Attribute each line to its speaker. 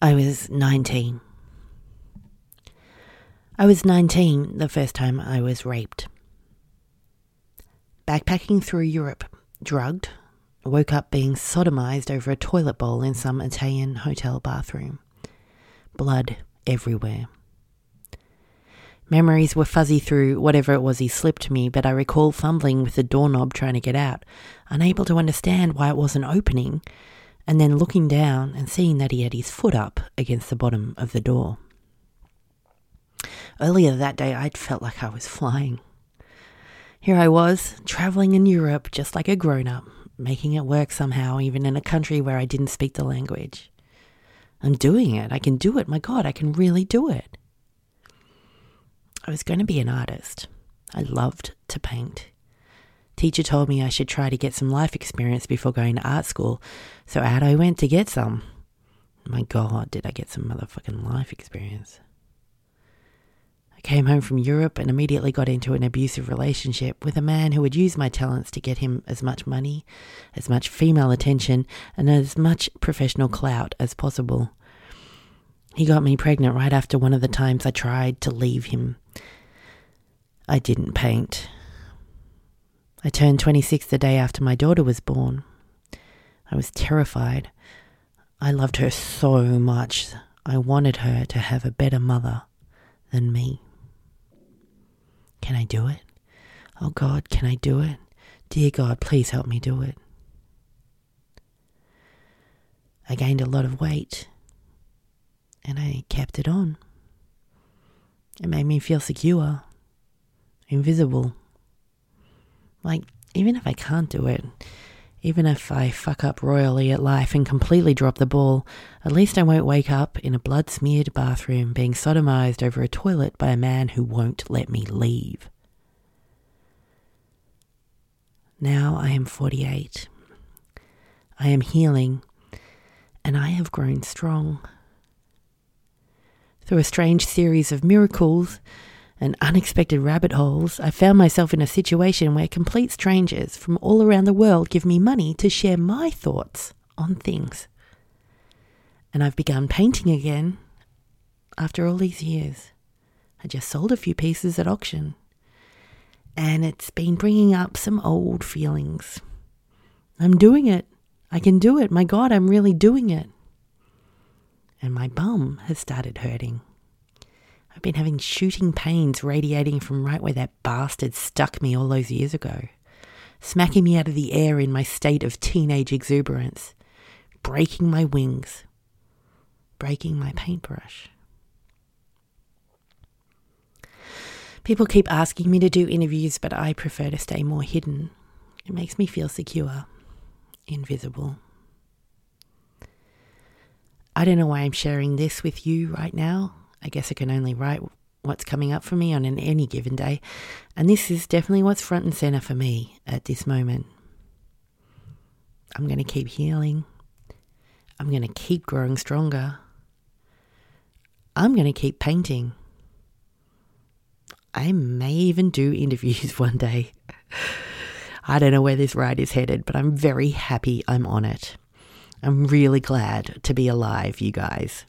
Speaker 1: I was 19. I was 19 the first time I was raped. Backpacking through Europe, drugged, woke up being sodomized over a toilet bowl in some Italian hotel bathroom. Blood everywhere. Memories were fuzzy through whatever it was he slipped me, but I recall fumbling with the doorknob trying to get out, unable to understand why it wasn't opening, and then looking down and seeing that he had his foot up against the bottom of the door. Earlier that day, I'd felt like I was flying. Here I was, traveling in Europe just like a grown up, making it work somehow, even in a country where I didn't speak the language. I'm doing it. I can do it. My God, I can really do it. I was going to be an artist. I loved to paint. Teacher told me I should try to get some life experience before going to art school, so out I went to get some. My God, did I get some motherfucking life experience. I came home from Europe and immediately got into an abusive relationship with a man who would use my talents to get him as much money, as much female attention, and as much professional clout as possible. He got me pregnant right after one of the times I tried to leave him. I didn't paint. I turned 26 the day after my daughter was born. I was terrified. I loved her so much. I wanted her to have a better mother than me. Can I do it? Oh God, can I do it? Dear God, please help me do it. I gained a lot of weight and I kept it on. It made me feel secure invisible. Like, even if I can't do it, even if I fuck up royally at life and completely drop the ball, at least I won't wake up in a blood smeared bathroom being sodomized over a toilet by a man who won't let me leave. Now I am 48. I am healing, and I have grown strong. Through a strange series of miracles, and unexpected rabbit holes, I found myself in a situation where complete strangers from all around the world give me money to share my thoughts on things. And I've begun painting again after all these years. I just sold a few pieces at auction. And it's been bringing up some old feelings. I'm doing it. I can do it. My God, I'm really doing it. And my bum has started hurting. I've been having shooting pains radiating from right where that bastard stuck me all those years ago, smacking me out of the air in my state of teenage exuberance, breaking my wings, breaking my paintbrush. People keep asking me to do interviews, but I prefer to stay more hidden. It makes me feel secure, invisible. I don't know why I'm sharing this with you right now. I guess I can only write what's coming up for me on an any given day, and this is definitely what's front and center for me at this moment. I'm going to keep healing. I'm going to keep growing stronger. I'm going to keep painting. I may even do interviews one day. I don't know where this ride is headed, but I'm very happy I'm on it. I'm really glad to be alive, you guys.